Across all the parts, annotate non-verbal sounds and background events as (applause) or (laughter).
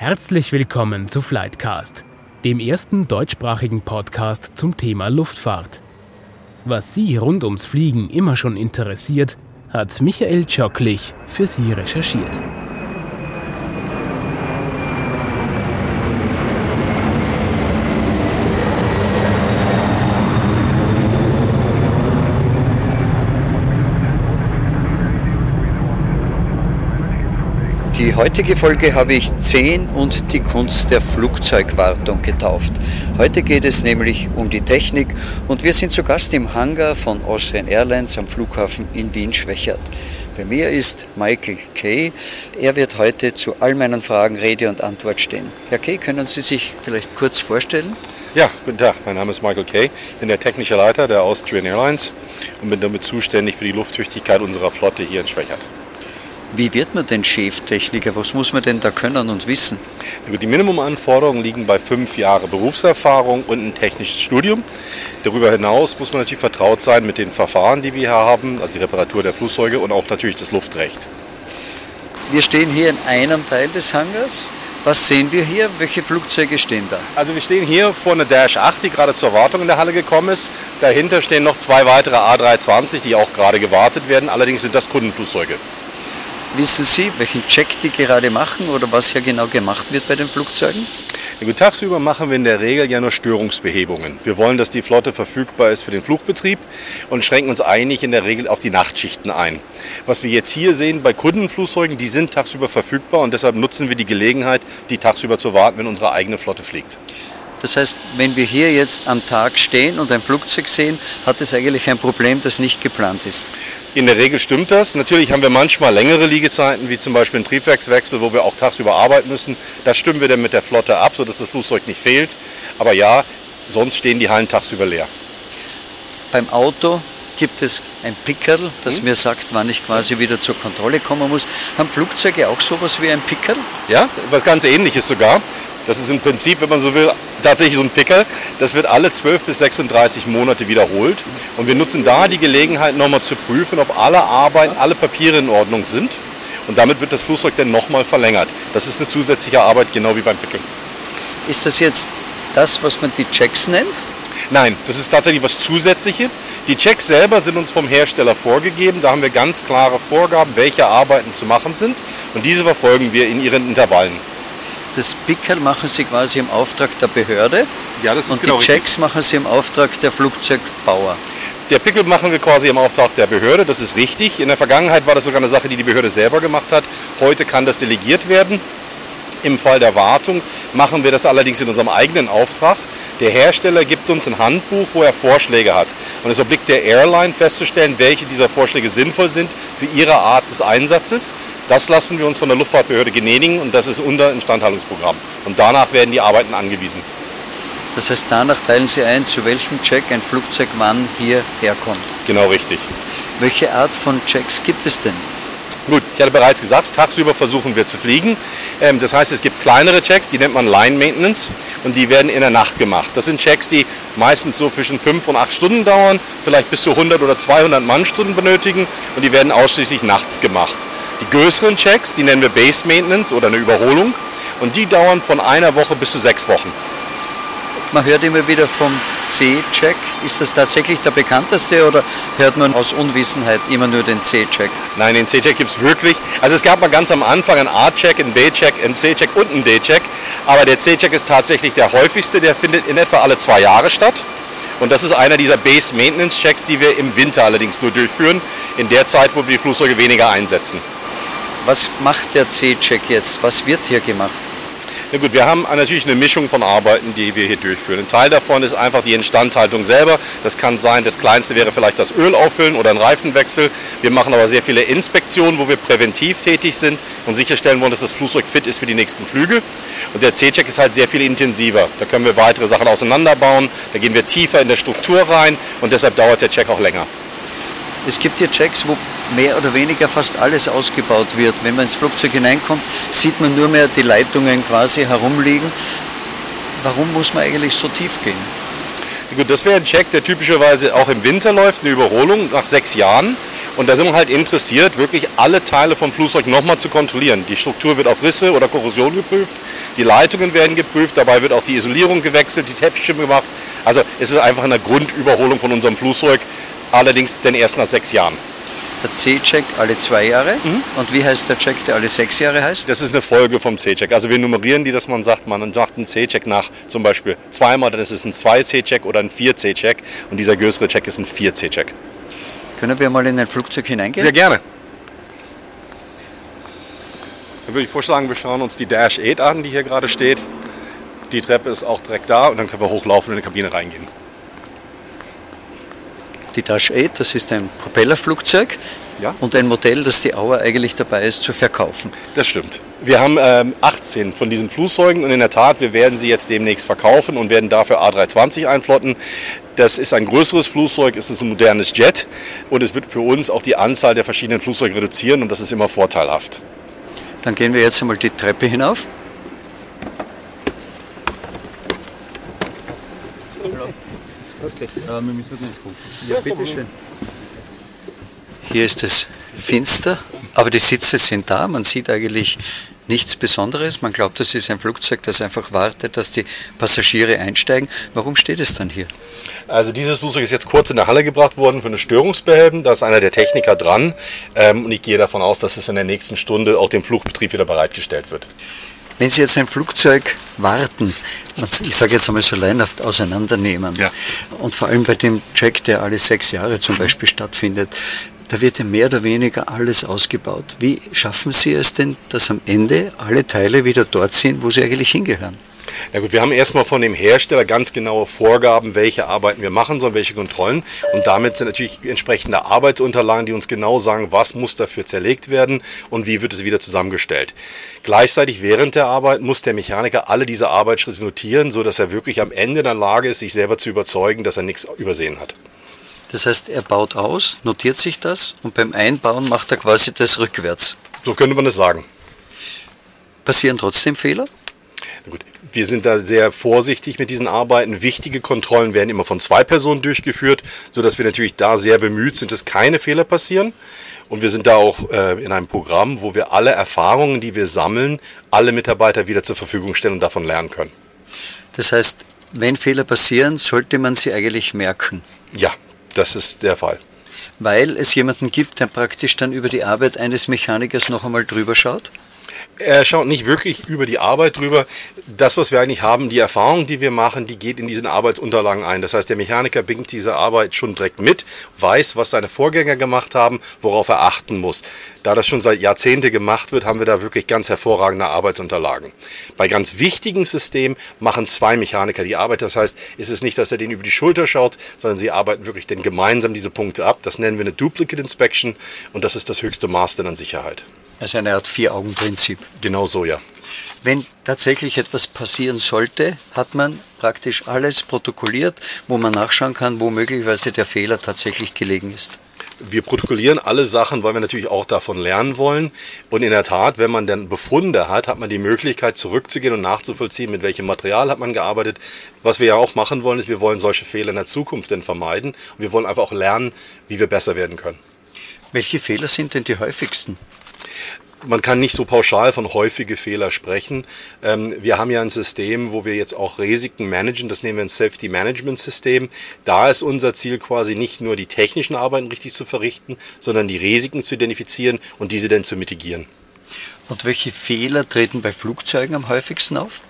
Herzlich willkommen zu Flightcast, dem ersten deutschsprachigen Podcast zum Thema Luftfahrt. Was Sie rund ums Fliegen immer schon interessiert, hat Michael Tschocklich für Sie recherchiert. Heutige Folge habe ich 10 und die Kunst der Flugzeugwartung getauft. Heute geht es nämlich um die Technik und wir sind zu Gast im Hangar von Austrian Airlines am Flughafen in Wien-Schwächert. Bei mir ist Michael Kay. Er wird heute zu all meinen Fragen Rede und Antwort stehen. Herr Kay, können Sie sich vielleicht kurz vorstellen? Ja, guten Tag. Mein Name ist Michael Kay. Ich bin der technische Leiter der Austrian Airlines und bin damit zuständig für die Lufttüchtigkeit unserer Flotte hier in Schwächert. Wie wird man denn Cheftechniker? Was muss man denn da können und wissen? Die Minimumanforderungen liegen bei fünf Jahre Berufserfahrung und ein technisches Studium. Darüber hinaus muss man natürlich vertraut sein mit den Verfahren, die wir hier haben, also die Reparatur der Flugzeuge und auch natürlich das Luftrecht. Wir stehen hier in einem Teil des Hangars. Was sehen wir hier? Welche Flugzeuge stehen da? Also wir stehen hier vor einer Dash 8, die gerade zur Wartung in der Halle gekommen ist. Dahinter stehen noch zwei weitere A320, die auch gerade gewartet werden. Allerdings sind das Kundenflugzeuge. Wissen Sie, welchen Check die gerade machen oder was hier genau gemacht wird bei den Flugzeugen? Ja, tagsüber machen wir in der Regel ja nur Störungsbehebungen. Wir wollen, dass die Flotte verfügbar ist für den Flugbetrieb und schränken uns eigentlich in der Regel auf die Nachtschichten ein. Was wir jetzt hier sehen bei Kundenflugzeugen, die sind tagsüber verfügbar und deshalb nutzen wir die Gelegenheit, die tagsüber zu warten, wenn unsere eigene Flotte fliegt. Das heißt, wenn wir hier jetzt am Tag stehen und ein Flugzeug sehen, hat es eigentlich ein Problem, das nicht geplant ist. In der Regel stimmt das. Natürlich haben wir manchmal längere Liegezeiten, wie zum Beispiel einen Triebwerkswechsel, wo wir auch tagsüber arbeiten müssen. Das stimmen wir dann mit der Flotte ab, sodass das Flugzeug nicht fehlt. Aber ja, sonst stehen die Hallen tagsüber leer. Beim Auto gibt es ein Pickerl, das hm? mir sagt, wann ich quasi wieder zur Kontrolle kommen muss. Haben Flugzeuge auch sowas wie ein Pickerl? Ja, was ganz ähnliches sogar. Das ist im Prinzip, wenn man so will, tatsächlich so ein Pickel. Das wird alle 12 bis 36 Monate wiederholt. Und wir nutzen da die Gelegenheit, nochmal zu prüfen, ob alle Arbeiten, alle Papiere in Ordnung sind. Und damit wird das Flugzeug dann nochmal verlängert. Das ist eine zusätzliche Arbeit, genau wie beim Pickel. Ist das jetzt das, was man die Checks nennt? Nein, das ist tatsächlich was Zusätzliches. Die Checks selber sind uns vom Hersteller vorgegeben. Da haben wir ganz klare Vorgaben, welche Arbeiten zu machen sind. Und diese verfolgen wir in ihren Intervallen das Pickerl machen Sie quasi im Auftrag der Behörde. Ja, das ist und genau die Checks richtig. machen Sie im Auftrag der Flugzeugbauer. Der Pickel machen wir quasi im Auftrag der Behörde, das ist richtig. In der Vergangenheit war das sogar eine Sache, die die Behörde selber gemacht hat. Heute kann das delegiert werden. Im Fall der Wartung machen wir das allerdings in unserem eigenen Auftrag. Der Hersteller gibt uns ein Handbuch, wo er Vorschläge hat. Und es obliegt der Airline festzustellen, welche dieser Vorschläge sinnvoll sind für ihre Art des Einsatzes. Das lassen wir uns von der Luftfahrtbehörde genehmigen und das ist unser Instandhaltungsprogramm. Und danach werden die Arbeiten angewiesen. Das heißt, danach teilen Sie ein, zu welchem Check ein Flugzeug wann hierher kommt. Genau richtig. Welche Art von Checks gibt es denn? Gut, ich hatte bereits gesagt, tagsüber versuchen wir zu fliegen. Ähm, das heißt, es gibt kleinere Checks, die nennt man Line Maintenance und die werden in der Nacht gemacht. Das sind Checks, die meistens so zwischen 5 und 8 Stunden dauern, vielleicht bis zu 100 oder 200 Mannstunden benötigen und die werden ausschließlich nachts gemacht. Die größeren Checks, die nennen wir Base Maintenance oder eine Überholung und die dauern von einer Woche bis zu sechs Wochen. Man hört immer wieder vom C-Check. Ist das tatsächlich der bekannteste oder hört man aus Unwissenheit immer nur den C-Check? Nein, den C-Check gibt es wirklich. Also es gab mal ganz am Anfang einen A-Check, einen B-Check, einen C-Check und einen D-Check. Aber der C-Check ist tatsächlich der häufigste. Der findet in etwa alle zwei Jahre statt. Und das ist einer dieser Base Maintenance Checks, die wir im Winter allerdings nur durchführen, in der Zeit, wo wir die Flugzeuge weniger einsetzen. Was macht der C-Check jetzt? Was wird hier gemacht? Na gut, wir haben natürlich eine Mischung von Arbeiten, die wir hier durchführen. Ein Teil davon ist einfach die Instandhaltung selber. Das kann sein, das kleinste wäre vielleicht das Öl auffüllen oder ein Reifenwechsel. Wir machen aber sehr viele Inspektionen, wo wir präventiv tätig sind und sicherstellen wollen, dass das Flugzeug fit ist für die nächsten Flüge. Und der C-Check ist halt sehr viel intensiver. Da können wir weitere Sachen auseinanderbauen, da gehen wir tiefer in der Struktur rein und deshalb dauert der Check auch länger. Es gibt hier Checks, wo mehr oder weniger fast alles ausgebaut wird. Wenn man ins Flugzeug hineinkommt, sieht man nur mehr die Leitungen quasi herumliegen. Warum muss man eigentlich so tief gehen? Gut, das wäre ein Check, der typischerweise auch im Winter läuft, eine Überholung nach sechs Jahren. Und da sind wir halt interessiert, wirklich alle Teile vom Flugzeug nochmal zu kontrollieren. Die Struktur wird auf Risse oder Korrosion geprüft, die Leitungen werden geprüft, dabei wird auch die Isolierung gewechselt, die Teppiche gemacht. Also es ist einfach eine Grundüberholung von unserem Flugzeug, allerdings den erst nach sechs Jahren. Der C-Check alle zwei Jahre. Mhm. Und wie heißt der Check, der alle sechs Jahre heißt? Das ist eine Folge vom C-Check. Also wir nummerieren die, dass man sagt, man macht einen C-Check nach zum Beispiel zweimal, dann ist es ein 2-C-Check oder ein 4-C-Check und dieser größere Check ist ein 4-C-Check. Können wir mal in ein Flugzeug hineingehen? Sehr gerne. Dann würde ich vorschlagen, wir schauen uns die Dash 8 an, die hier gerade steht. Die Treppe ist auch direkt da und dann können wir hochlaufen und in die Kabine reingehen. Die Dash 8, das ist ein Propellerflugzeug Ja. und ein Modell, das die Auer eigentlich dabei ist zu verkaufen. Das stimmt. Wir haben ähm, 18 von diesen Flugzeugen und in der Tat, wir werden sie jetzt demnächst verkaufen und werden dafür A320 einflotten. Das ist ein größeres Flugzeug, es ist ein modernes Jet und es wird für uns auch die Anzahl der verschiedenen Flugzeuge reduzieren und das ist immer vorteilhaft. Dann gehen wir jetzt einmal die Treppe hinauf. Wir müssen uns gucken. Ja, bitteschön. Hier ist es finster, aber die Sitze sind da. Man sieht eigentlich nichts Besonderes. Man glaubt, das ist ein Flugzeug, das einfach wartet, dass die Passagiere einsteigen. Warum steht es dann hier? Also dieses Flugzeug ist jetzt kurz in der Halle gebracht worden für eine Störungsbehelben. Da ist einer der Techniker dran ähm, und ich gehe davon aus, dass es in der nächsten Stunde auch dem Flugbetrieb wieder bereitgestellt wird. Wenn Sie jetzt ein Flugzeug warten, ich sage jetzt einmal so leinhaft auseinandernehmen, Ja. und vor allem bei dem Check, der alle sechs Jahre zum Beispiel stattfindet, da wird ja mehr oder weniger alles ausgebaut. Wie schaffen Sie es denn, dass am Ende alle Teile wieder dort sind, wo sie eigentlich hingehören? Ja gut, wir haben erstmal von dem Hersteller ganz genaue Vorgaben, welche Arbeiten wir machen sollen, welche Kontrollen. Und damit sind natürlich entsprechende Arbeitsunterlagen, die uns genau sagen, was muss dafür zerlegt werden und wie wird es wieder zusammengestellt. Gleichzeitig während der Arbeit muss der Mechaniker alle diese Arbeitsschritte notieren, sodass er wirklich am Ende in der Lage ist, sich selber zu überzeugen, dass er nichts übersehen hat. Das heißt, er baut aus, notiert sich das und beim Einbauen macht er quasi das rückwärts. So könnte man das sagen. Passieren trotzdem Fehler? Gut, wir sind da sehr vorsichtig mit diesen Arbeiten. Wichtige Kontrollen werden immer von zwei Personen durchgeführt, sodass wir natürlich da sehr bemüht sind, dass keine Fehler passieren. Und wir sind da auch äh, in einem Programm, wo wir alle Erfahrungen, die wir sammeln, alle Mitarbeiter wieder zur Verfügung stellen und davon lernen können. Das heißt, wenn Fehler passieren, sollte man sie eigentlich merken, Ja, das ist der Fall. weil es jemanden gibt, der praktisch dann über die Arbeit eines Mechanikers noch einmal drüber schaut. Er schaut nicht wirklich über die Arbeit drüber. Das, was wir eigentlich haben, die Erfahrung, die wir machen, die geht in diesen Arbeitsunterlagen ein. Das heißt, der Mechaniker bringt diese Arbeit schon direkt mit, weiß, was seine Vorgänger gemacht haben, worauf er achten muss. Da das schon seit Jahrzehnten gemacht wird, haben wir da wirklich ganz hervorragende Arbeitsunterlagen. Bei ganz wichtigen Systemen machen zwei Mechaniker die Arbeit. Das heißt, ist es nicht, dass er den über die Schulter schaut, sondern sie arbeiten wirklich dann gemeinsam diese Punkte ab. Das nennen wir eine Duplicate Inspection und das ist das höchste Maß dann an Sicherheit. Also eine Art Vier-Augen-Prinzip. Genau so, ja. Wenn tatsächlich etwas passieren sollte, hat man praktisch alles protokolliert, wo man nachschauen kann, wo möglicherweise der Fehler tatsächlich gelegen ist. Wir protokollieren alle Sachen, weil wir natürlich auch davon lernen wollen. Und in der Tat, wenn man dann Befunde hat, hat man die Möglichkeit zurückzugehen und nachzuvollziehen, mit welchem Material hat man gearbeitet. Was wir ja auch machen wollen, ist, wir wollen solche Fehler in der Zukunft denn vermeiden. Und wir wollen einfach auch lernen, wie wir besser werden können. Welche Fehler sind denn die häufigsten? Man kann nicht so pauschal von häufige Fehler sprechen. Ähm, wir haben ja ein System, wo wir jetzt auch Risiken managen. Das nehmen wir ein Safety Management System. Da ist unser Ziel quasi nicht nur die technischen Arbeiten richtig zu verrichten, sondern die Risiken zu identifizieren und diese dann zu mitigieren. Und welche Fehler treten bei Flugzeugen am häufigsten auf?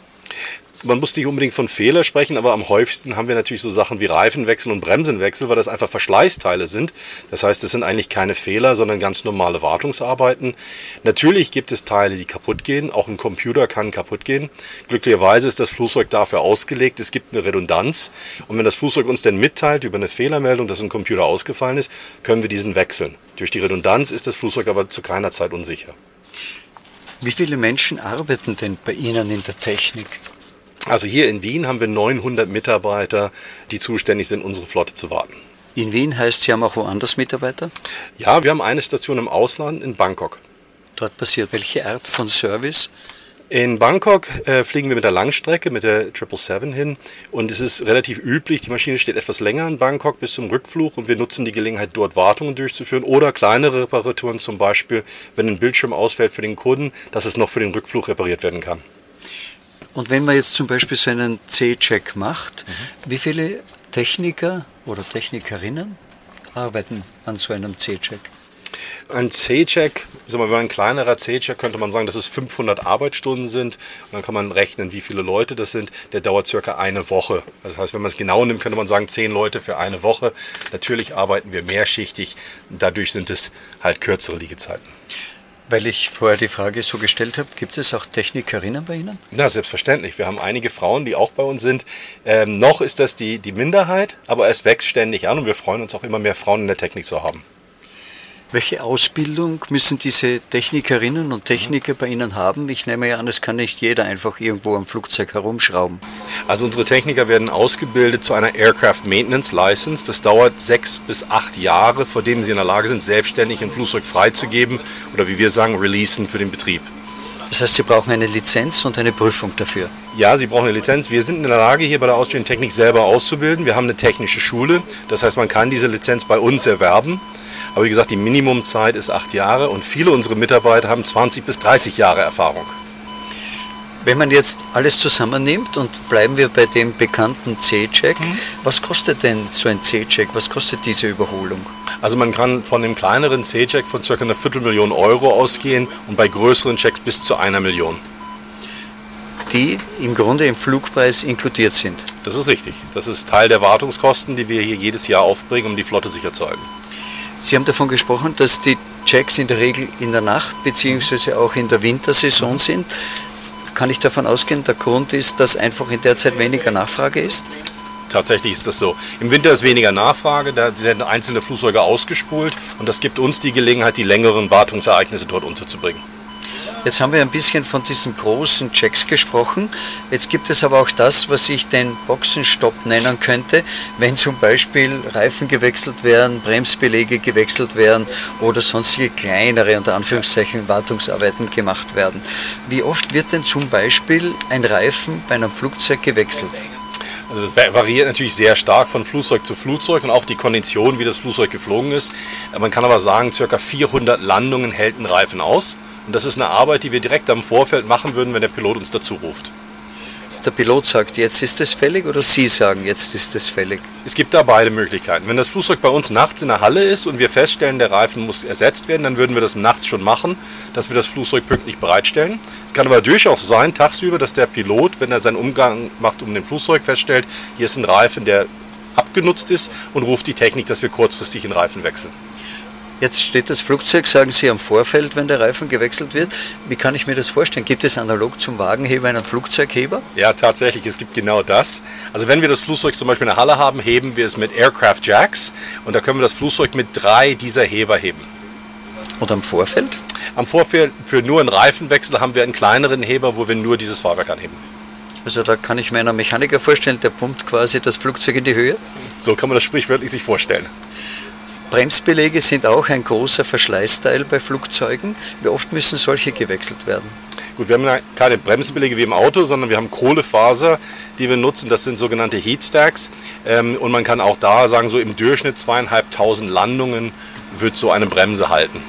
Man muss nicht unbedingt von Fehler sprechen, aber am häufigsten haben wir natürlich so Sachen wie Reifenwechsel und Bremsenwechsel, weil das einfach Verschleißteile sind. Das heißt, es sind eigentlich keine Fehler, sondern ganz normale Wartungsarbeiten. Natürlich gibt es Teile, die kaputt gehen. Auch ein Computer kann kaputt gehen. Glücklicherweise ist das Flugzeug dafür ausgelegt. Es gibt eine Redundanz. Und wenn das Flugzeug uns denn mitteilt über eine Fehlermeldung, dass ein Computer ausgefallen ist, können wir diesen wechseln. Durch die Redundanz ist das Flugzeug aber zu keiner Zeit unsicher. Wie viele Menschen arbeiten denn bei Ihnen in der Technik? Also hier in Wien haben wir 900 Mitarbeiter, die zuständig sind, unsere Flotte zu warten. In Wien heißt, Sie haben auch woanders Mitarbeiter? Ja, wir haben eine Station im Ausland in Bangkok. Dort passiert welche Art von Service? In Bangkok äh, fliegen wir mit der Langstrecke, mit der 777 hin und es ist relativ üblich, die Maschine steht etwas länger in Bangkok bis zum Rückflug und wir nutzen die Gelegenheit, dort Wartungen durchzuführen oder kleinere Reparaturen, zum Beispiel, wenn ein Bildschirm ausfällt für den Kunden, dass es noch für den Rückflug repariert werden kann. Und wenn man jetzt zum Beispiel so einen C-Check macht, mhm. wie viele Techniker oder Technikerinnen arbeiten an so einem C-Check? Ein C-Check, wenn man ein kleinerer C-Check könnte man sagen, dass es 500 Arbeitsstunden sind. Und dann kann man rechnen, wie viele Leute das sind. Der dauert circa eine Woche. Das heißt, wenn man es genau nimmt, könnte man sagen, 10 Leute für eine Woche. Natürlich arbeiten wir mehrschichtig. Dadurch sind es halt kürzere Liegezeiten. Weil ich vorher die Frage so gestellt habe, gibt es auch Technikerinnen bei Ihnen? Ja, selbstverständlich. Wir haben einige Frauen, die auch bei uns sind. Ähm, noch ist das die, die Minderheit, aber es wächst ständig an und wir freuen uns auch immer mehr Frauen in der Technik zu haben. Welche Ausbildung müssen diese Technikerinnen und Techniker bei Ihnen haben? Ich nehme ja an, es kann nicht jeder einfach irgendwo am Flugzeug herumschrauben. Also unsere Techniker werden ausgebildet zu einer Aircraft Maintenance License. Das dauert sechs bis acht Jahre, vor dem sie in der Lage sind, selbstständig ein Flugzeug freizugeben oder wie wir sagen, releasen für den Betrieb. Das heißt, Sie brauchen eine Lizenz und eine Prüfung dafür. Ja, Sie brauchen eine Lizenz. Wir sind in der Lage, hier bei der Austrian Technik selber auszubilden. Wir haben eine technische Schule. Das heißt, man kann diese Lizenz bei uns erwerben. Aber wie gesagt, die Minimumzeit ist acht Jahre und viele unserer Mitarbeiter haben 20 bis 30 Jahre Erfahrung. Wenn man jetzt alles zusammennimmt und bleiben wir bei dem bekannten C-Check, mhm. was kostet denn so ein C-Check? Was kostet diese Überholung? Also man kann von dem kleineren C-Check von ca. einer Viertelmillion Euro ausgehen und bei größeren Checks bis zu einer Million. Die im Grunde im Flugpreis inkludiert sind. Das ist richtig. Das ist Teil der Wartungskosten, die wir hier jedes Jahr aufbringen, um die Flotte sicher zu halten. Sie haben davon gesprochen, dass die Checks in der Regel in der Nacht bzw. auch in der Wintersaison sind. Kann ich davon ausgehen, der Grund ist, dass einfach in der Zeit weniger Nachfrage ist? Tatsächlich ist das so. Im Winter ist weniger Nachfrage, da werden einzelne Flugzeuge ausgespult und das gibt uns die Gelegenheit, die längeren Wartungsereignisse dort unterzubringen. Jetzt haben wir ein bisschen von diesen großen Checks gesprochen. Jetzt gibt es aber auch das, was ich den Boxenstopp nennen könnte, wenn zum Beispiel Reifen gewechselt werden, Bremsbeläge gewechselt werden oder sonstige kleinere, unter Anführungszeichen, Wartungsarbeiten gemacht werden. Wie oft wird denn zum Beispiel ein Reifen bei einem Flugzeug gewechselt? Also das variiert natürlich sehr stark von Flugzeug zu Flugzeug und auch die Kondition, wie das Flugzeug geflogen ist. Man kann aber sagen, ca. 400 Landungen hält ein Reifen aus. Und das ist eine Arbeit, die wir direkt am Vorfeld machen würden, wenn der Pilot uns dazu ruft. Der Pilot sagt, jetzt ist es fällig oder Sie sagen, jetzt ist es fällig? Es gibt da beide Möglichkeiten. Wenn das Flugzeug bei uns nachts in der Halle ist und wir feststellen, der Reifen muss ersetzt werden, dann würden wir das nachts schon machen, dass wir das Flugzeug pünktlich bereitstellen. Es kann aber durchaus sein, tagsüber, dass der Pilot, wenn er seinen Umgang macht um den Flugzeug, feststellt, hier ist ein Reifen, der abgenutzt ist und ruft die Technik, dass wir kurzfristig den Reifen wechseln. Jetzt steht das Flugzeug, sagen Sie, am Vorfeld, wenn der Reifen gewechselt wird. Wie kann ich mir das vorstellen? Gibt es analog zum Wagenheber einen Flugzeugheber? Ja, tatsächlich, es gibt genau das. Also wenn wir das Flugzeug zum Beispiel in der Halle haben, heben wir es mit Aircraft Jacks und da können wir das Flugzeug mit drei dieser Heber heben. Und am Vorfeld? Am Vorfeld für nur einen Reifenwechsel haben wir einen kleineren Heber, wo wir nur dieses Fahrwerk anheben. Also da kann ich mir einen Mechaniker vorstellen, der pumpt quasi das Flugzeug in die Höhe? So kann man das sprichwörtlich sich vorstellen. Bremsbeläge sind auch ein großer Verschleißteil bei Flugzeugen. Wie oft müssen solche gewechselt werden? Gut, wir haben keine Bremsbeläge wie im Auto, sondern wir haben Kohlefaser, die wir nutzen. Das sind sogenannte Heatstacks. Ähm, und man kann auch da sagen, so im Durchschnitt zweieinhalbtausend Landungen wird so eine Bremse halten.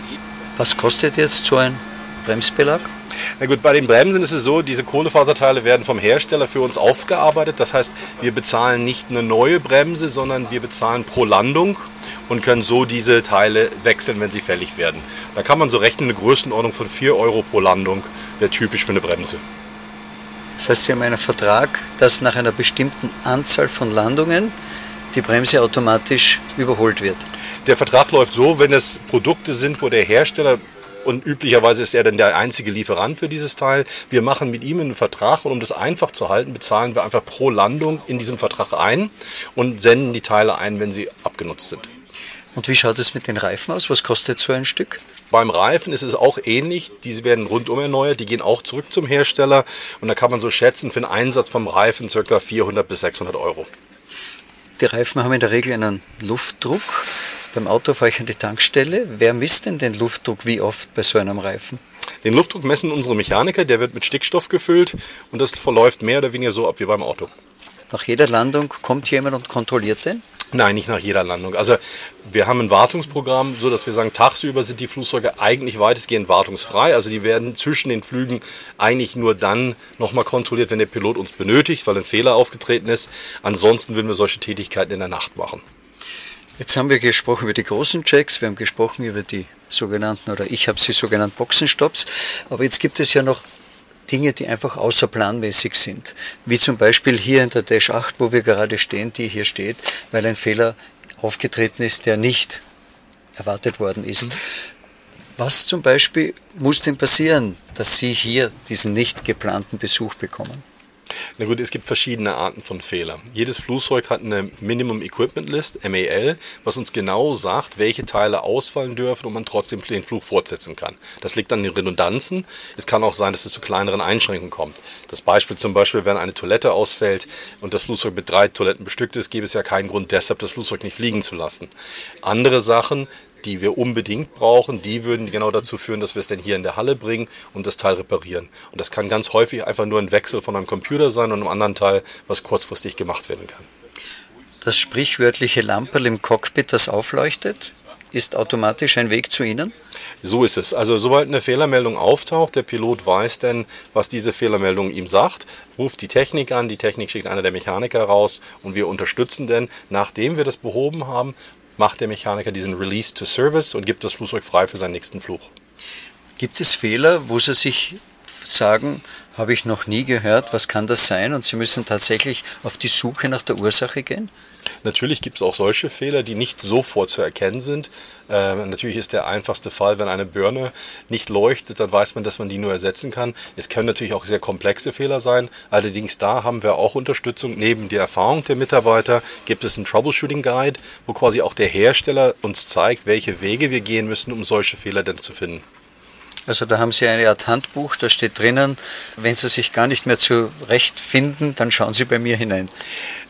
Was kostet jetzt so ein Bremsbelag? Na gut, bei den Bremsen ist es so, diese Kohlefaserteile werden vom Hersteller für uns aufgearbeitet. Das heißt, wir bezahlen nicht eine neue Bremse, sondern wir bezahlen pro Landung und können so diese Teile wechseln, wenn sie fällig werden. Da kann man so rechnen, eine Größenordnung von 4 Euro pro Landung wäre typisch für eine Bremse. Das heißt, Sie haben einen Vertrag, dass nach einer bestimmten Anzahl von Landungen die Bremse automatisch überholt wird. Der Vertrag läuft so, wenn es Produkte sind, wo der Hersteller und üblicherweise ist er dann der einzige Lieferant für dieses Teil. Wir machen mit ihm einen Vertrag und um das einfach zu halten, bezahlen wir einfach pro Landung in diesem Vertrag ein und senden die Teile ein, wenn sie abgenutzt sind. Und wie schaut es mit den Reifen aus? Was kostet so ein Stück? Beim Reifen ist es auch ähnlich. Diese werden rundum erneuert. Die gehen auch zurück zum Hersteller. Und da kann man so schätzen, für den Einsatz vom Reifen ca. 400 bis 600 Euro. Die Reifen haben in der Regel einen Luftdruck. Beim Auto fahre ich an die Tankstelle. Wer misst denn den Luftdruck wie oft bei so einem Reifen? Den Luftdruck messen unsere Mechaniker, der wird mit Stickstoff gefüllt und das verläuft mehr oder weniger so ab wie beim Auto. Nach jeder Landung kommt jemand und kontrolliert den? Nein, nicht nach jeder Landung. Also wir haben ein Wartungsprogramm, so dass wir sagen, tagsüber sind die Flugzeuge eigentlich weitestgehend wartungsfrei. Also die werden zwischen den Flügen eigentlich nur dann nochmal kontrolliert, wenn der Pilot uns benötigt, weil ein Fehler aufgetreten ist. Ansonsten würden wir solche Tätigkeiten in der Nacht machen. Jetzt haben wir gesprochen über die großen Checks, wir haben gesprochen über die sogenannten, oder ich habe sie sogenannt Boxenstopps, aber jetzt gibt es ja noch Dinge, die einfach außerplanmäßig sind. Wie zum Beispiel hier in der Dash 8, wo wir gerade stehen, die hier steht, weil ein Fehler aufgetreten ist, der nicht erwartet worden ist. Mhm. Was zum Beispiel muss denn passieren, dass Sie hier diesen nicht geplanten Besuch bekommen? Na gut, es gibt verschiedene Arten von Fehlern. Jedes Flugzeug hat eine Minimum Equipment List, MAL, was uns genau sagt, welche Teile ausfallen dürfen und man trotzdem den Flug fortsetzen kann. Das liegt an den Redundanzen. Es kann auch sein, dass es zu kleineren Einschränkungen kommt. Das Beispiel zum Beispiel, wenn eine Toilette ausfällt und das Flugzeug mit drei Toiletten bestückt ist, gäbe es ja keinen Grund, deshalb das Flugzeug nicht fliegen zu lassen. Andere Sachen, die wir unbedingt brauchen, die würden genau dazu führen, dass wir es dann hier in der Halle bringen und das Teil reparieren. Und das kann ganz häufig einfach nur ein Wechsel von einem Computer sein und einem anderen Teil, was kurzfristig gemacht werden kann. Das sprichwörtliche Lamperl im Cockpit, das aufleuchtet, ist automatisch ein Weg zu Ihnen? So ist es. Also sobald eine Fehlermeldung auftaucht, der Pilot weiß denn, was diese Fehlermeldung ihm sagt, ruft die Technik an, die Technik schickt einer der Mechaniker raus und wir unterstützen denn, nachdem wir das behoben haben, macht der Mechaniker diesen Release to Service und gibt das Flugzeug frei für seinen nächsten Flug. Gibt es Fehler, wo Sie sich sagen, habe ich noch nie gehört, was kann das sein? Und Sie müssen tatsächlich auf die Suche nach der Ursache gehen? Natürlich gibt es auch solche Fehler, die nicht sofort zu erkennen sind. Äh, natürlich ist der einfachste Fall, wenn eine Birne nicht leuchtet, dann weiß man, dass man die nur ersetzen kann. Es können natürlich auch sehr komplexe Fehler sein. Allerdings da haben wir auch Unterstützung. Neben der Erfahrung der Mitarbeiter gibt es einen Troubleshooting Guide, wo quasi auch der Hersteller uns zeigt, welche Wege wir gehen müssen, um solche Fehler dann zu finden. Also da haben Sie eine Art Handbuch, da steht drinnen, wenn Sie sich gar nicht mehr zurechtfinden, dann schauen Sie bei mir hinein.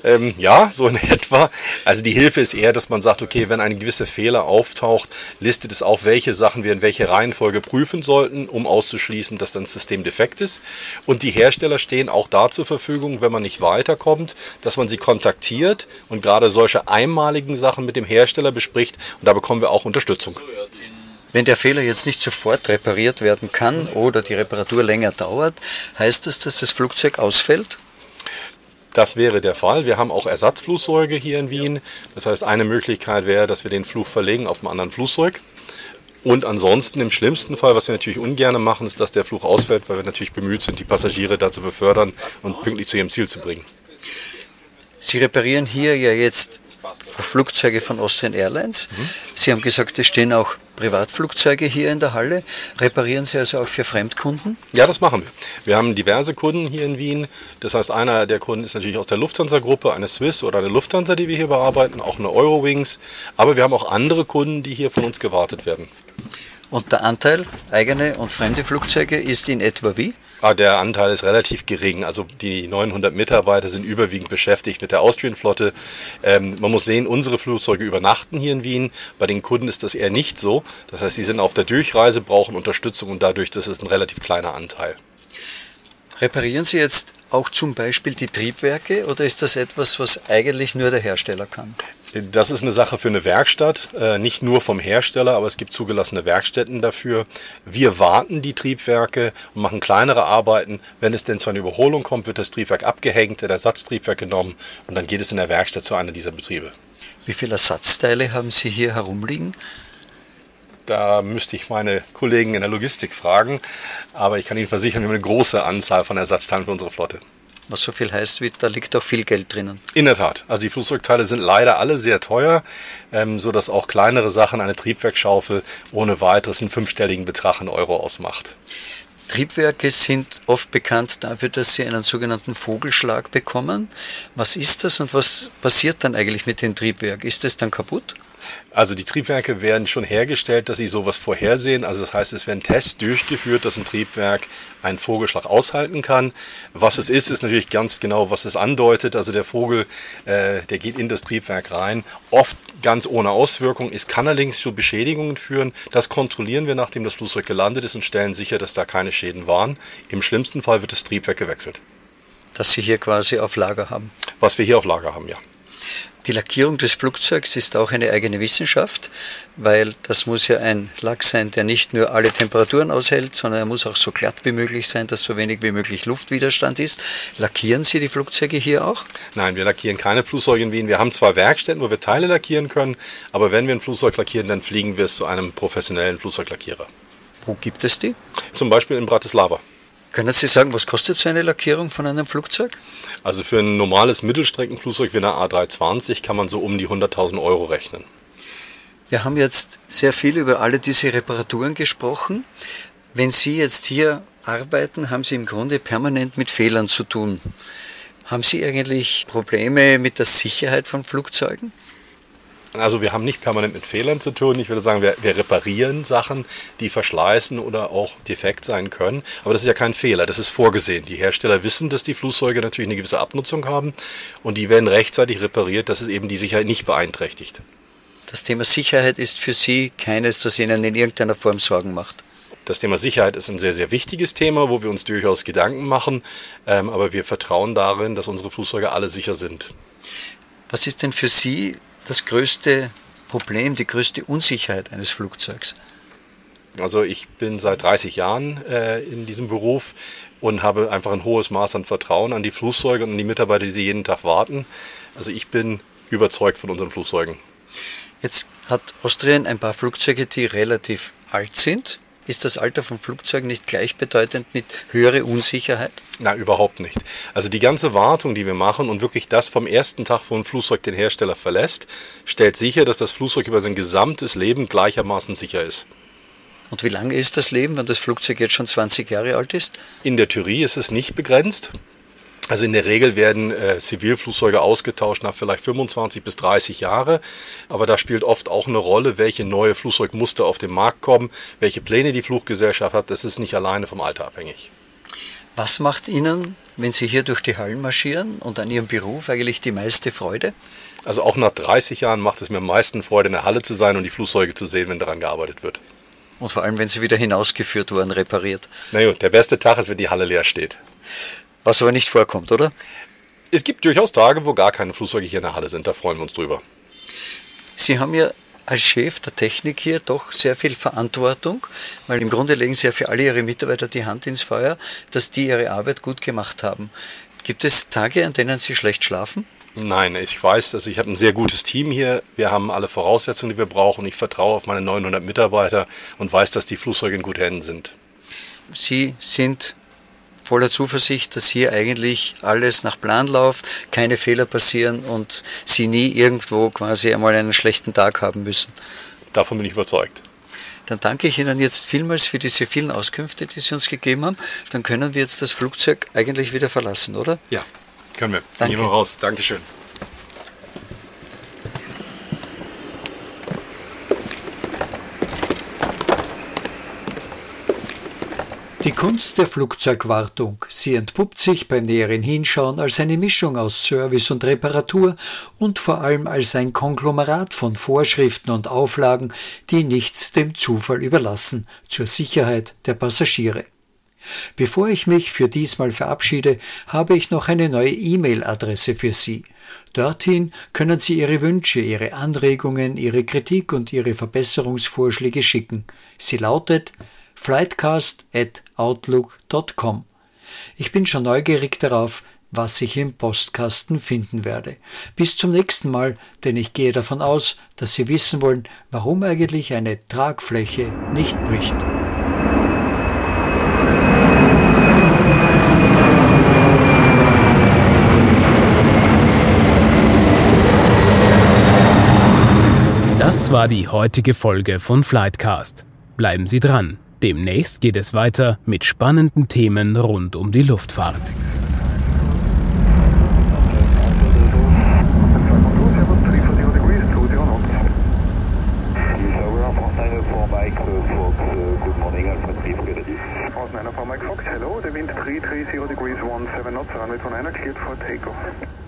Ähm, ja, so in (laughs) etwa. Also die Hilfe ist eher, dass man sagt, okay, wenn ein gewisser Fehler auftaucht, listet es auf, welche Sachen wir in welche Reihenfolge prüfen sollten, um auszuschließen, dass dann das System defekt ist. Und die Hersteller stehen auch da zur Verfügung, wenn man nicht weiterkommt, dass man sie kontaktiert und gerade solche einmaligen Sachen mit dem Hersteller bespricht. Und da bekommen wir auch Unterstützung. Wenn der Fehler jetzt nicht sofort repariert werden kann oder die Reparatur länger dauert, heißt das, dass das Flugzeug ausfällt? Das wäre der Fall. Wir haben auch Ersatzflugzeuge hier in Wien. Das heißt, eine Möglichkeit wäre, dass wir den Flug verlegen auf einem anderen Flugzeug. Und ansonsten im schlimmsten Fall, was wir natürlich ungern machen, ist, dass der Flug ausfällt, weil wir natürlich bemüht sind, die Passagiere dazu befördern und pünktlich zu ihrem Ziel zu bringen. Sie reparieren hier ja jetzt Flugzeuge von Austrian Airlines. Mhm. Sie haben gesagt, es stehen auch Privatflugzeuge hier in der Halle. Reparieren Sie also auch für Fremdkunden? Ja, das machen wir. Wir haben diverse Kunden hier in Wien. Das heißt, einer der Kunden ist natürlich aus der Lufthansa-Gruppe, eine Swiss oder eine Lufthansa, die wir hier bearbeiten, auch eine Eurowings. Aber wir haben auch andere Kunden, die hier von uns gewartet werden. Und der Anteil eigene und fremde Flugzeuge ist in etwa wie? Ah, der Anteil ist relativ gering. Also die 900 Mitarbeiter sind überwiegend beschäftigt mit der Austrian-Flotte. Ähm, man muss sehen, unsere Flugzeuge übernachten hier in Wien. Bei den Kunden ist das eher nicht so. Das heißt, sie sind auf der Durchreise, brauchen Unterstützung und dadurch das ist ein relativ kleiner Anteil. Reparieren Sie jetzt auch zum Beispiel die Triebwerke oder ist das etwas, was eigentlich nur der Hersteller kann? Das ist eine Sache für eine Werkstatt, äh, nicht nur vom Hersteller, aber es gibt zugelassene Werkstätten dafür. Wir warten die Triebwerke und machen kleinere Arbeiten. Wenn es denn zu einer Überholung kommt, wird das Triebwerk abgehängt, der Ersatztriebwerk genommen und dann geht es in der Werkstatt zu einer dieser Betriebe. Wie viele Ersatzteile haben Sie hier herumliegen? Da müsste ich meine Kollegen in der Logistik fragen, aber ich kann Ihnen versichern, wir haben eine große Anzahl von Ersatzteilen für unsere Flotte was so viel heißt, wie da liegt auch viel Geld drinnen. In der Tat. Also die Flugzeugteile sind leider alle sehr teuer, ähm, sodass auch kleinere Sachen, eine Triebwerkschaufel ohne weiteres einen fünfstelligen Betrag in Euro ausmacht. Triebwerke sind oft bekannt dafür, dass sie einen sogenannten Vogelschlag bekommen. Was ist das und was passiert dann eigentlich mit dem Triebwerk? Ist es dann kaputt? Also die Triebwerke werden schon hergestellt, dass sie sowas vorhersehen. Also das heißt, es werden Tests durchgeführt, dass ein Triebwerk einen Vogelschlag aushalten kann. Was es ist, ist natürlich ganz genau, was es andeutet. Also der Vogel, äh, der geht in das Triebwerk rein, oft ganz ohne Auswirkung. Es kann allerdings zu Beschädigungen führen. Das kontrollieren wir, nachdem das Flugzeug gelandet ist und stellen sicher, dass da keine Schäden waren. Im schlimmsten Fall wird das Triebwerk gewechselt. Das Sie hier quasi auf Lager haben. Was wir hier auf Lager haben, ja. Die Lackierung des Flugzeugs ist auch eine eigene Wissenschaft, weil das muss ja ein Lack sein, der nicht nur alle Temperaturen aushält, sondern er muss auch so glatt wie möglich sein, dass so wenig wie möglich Luftwiderstand ist. Lackieren Sie die Flugzeuge hier auch? Nein, wir lackieren keine Flugzeuge in Wien. Wir haben zwar Werkstätten, wo wir Teile lackieren können, aber wenn wir ein Flugzeug lackieren, dann fliegen wir es zu einem professionellen Flugzeuglackierer. Wo gibt es die? Zum Beispiel in Bratislava. Können Sie sagen, was kostet so eine Lackierung von einem Flugzeug? Also für ein normales Mittelstreckenflugzeug wie eine A320 kann man so um die 100.000 Euro rechnen. Wir haben jetzt sehr viel über alle diese Reparaturen gesprochen. Wenn Sie jetzt hier arbeiten, haben Sie im Grunde permanent mit Fehlern zu tun. Haben Sie eigentlich Probleme mit der Sicherheit von Flugzeugen? Also wir haben nicht permanent mit Fehlern zu tun. Ich würde sagen, wir, wir, reparieren Sachen, die verschleißen oder auch defekt sein können. Aber das ist ja kein Fehler, das ist vorgesehen. Die Hersteller wissen, dass die Flugzeuge natürlich eine gewisse Abnutzung haben und die werden rechtzeitig repariert, dass es eben die Sicherheit nicht beeinträchtigt. Das Thema Sicherheit ist für Sie keines, das Ihnen in irgendeiner Form Sorgen macht. Das Thema Sicherheit ist ein sehr, sehr wichtiges Thema, wo wir uns durchaus Gedanken machen. Ähm, aber wir vertrauen darin, dass unsere Flugzeuge alle sicher sind. Was ist denn für Sie das größte Problem, die größte Unsicherheit eines Flugzeugs? Also ich bin seit 30 Jahren äh, in diesem Beruf und habe einfach ein hohes Maß an Vertrauen an die Flugzeuge und an die Mitarbeiter, die sie jeden Tag warten. Also ich bin überzeugt von unseren Flugzeugen. Jetzt hat Austrian ein paar Flugzeuge, die relativ alt sind. Ist das Alter von Flugzeugen nicht gleichbedeutend mit höherer Unsicherheit? Na, überhaupt nicht. Also die ganze Wartung, die wir machen und wirklich das vom ersten Tag, wo ein Flugzeug den Hersteller verlässt, stellt sicher, dass das Flugzeug über sein gesamtes Leben gleichermaßen sicher ist. Und wie lange ist das Leben, wenn das Flugzeug jetzt schon 20 Jahre alt ist? In der Theorie ist es nicht begrenzt. Also in der Regel werden äh, Zivilflugzeuge ausgetauscht nach vielleicht 25 bis 30 Jahre, aber da spielt oft auch eine Rolle, welche neue Flugzeugmuster auf den Markt kommen, welche Pläne die Fluggesellschaft hat. Das ist nicht alleine vom Alter abhängig. Was macht Ihnen, wenn Sie hier durch die Hallen marschieren und an Ihrem Beruf eigentlich die meiste Freude? Also auch nach 30 Jahren macht es mir am meisten Freude, in der Halle zu sein und die Flugzeuge zu sehen, wenn daran gearbeitet wird. Und vor allem, wenn sie wieder hinausgeführt wurden, repariert. Naja, der beste Tag ist, wenn die Halle leer steht. Was aber nicht vorkommt, oder? Es gibt durchaus Tage, wo gar keine Flugzeuge hier in der Halle sind. Da freuen wir uns drüber. Sie haben ja als Chef der Technik hier doch sehr viel Verantwortung, weil im Grunde legen Sie ja für alle Ihre Mitarbeiter die Hand ins Feuer, dass die ihre Arbeit gut gemacht haben. Gibt es Tage, an denen Sie schlecht schlafen? Nein, ich weiß, dass ich habe ein sehr gutes Team hier. Wir haben alle Voraussetzungen, die wir brauchen. Ich vertraue auf meine 900 Mitarbeiter und weiß, dass die Flugzeuge in guten Händen sind. Sie sind voller Zuversicht, dass hier eigentlich alles nach Plan läuft, keine Fehler passieren und Sie nie irgendwo quasi einmal einen schlechten Tag haben müssen. Davon bin ich überzeugt. Dann danke ich Ihnen jetzt vielmals für diese vielen Auskünfte, die Sie uns gegeben haben. Dann können wir jetzt das Flugzeug eigentlich wieder verlassen, oder? Ja, können wir. Danke. Gehen wir raus. Dankeschön. Kunst der Flugzeugwartung. Sie entpuppt sich beim näheren Hinschauen als eine Mischung aus Service und Reparatur und vor allem als ein Konglomerat von Vorschriften und Auflagen, die nichts dem Zufall überlassen, zur Sicherheit der Passagiere. Bevor ich mich für diesmal verabschiede, habe ich noch eine neue E-Mail-Adresse für Sie. Dorthin können Sie Ihre Wünsche, Ihre Anregungen, Ihre Kritik und Ihre Verbesserungsvorschläge schicken. Sie lautet flightcast.outlook.com. Ich bin schon neugierig darauf, was ich im Postkasten finden werde. Bis zum nächsten Mal, denn ich gehe davon aus, dass Sie wissen wollen, warum eigentlich eine Tragfläche nicht bricht. Das war die heutige Folge von Flightcast. Bleiben Sie dran. Demnächst geht es weiter mit spannenden Themen rund um die Luftfahrt. Mike Fox, hello, the wind 330 degrees 17 knots, runway 29 cleared for takeoff.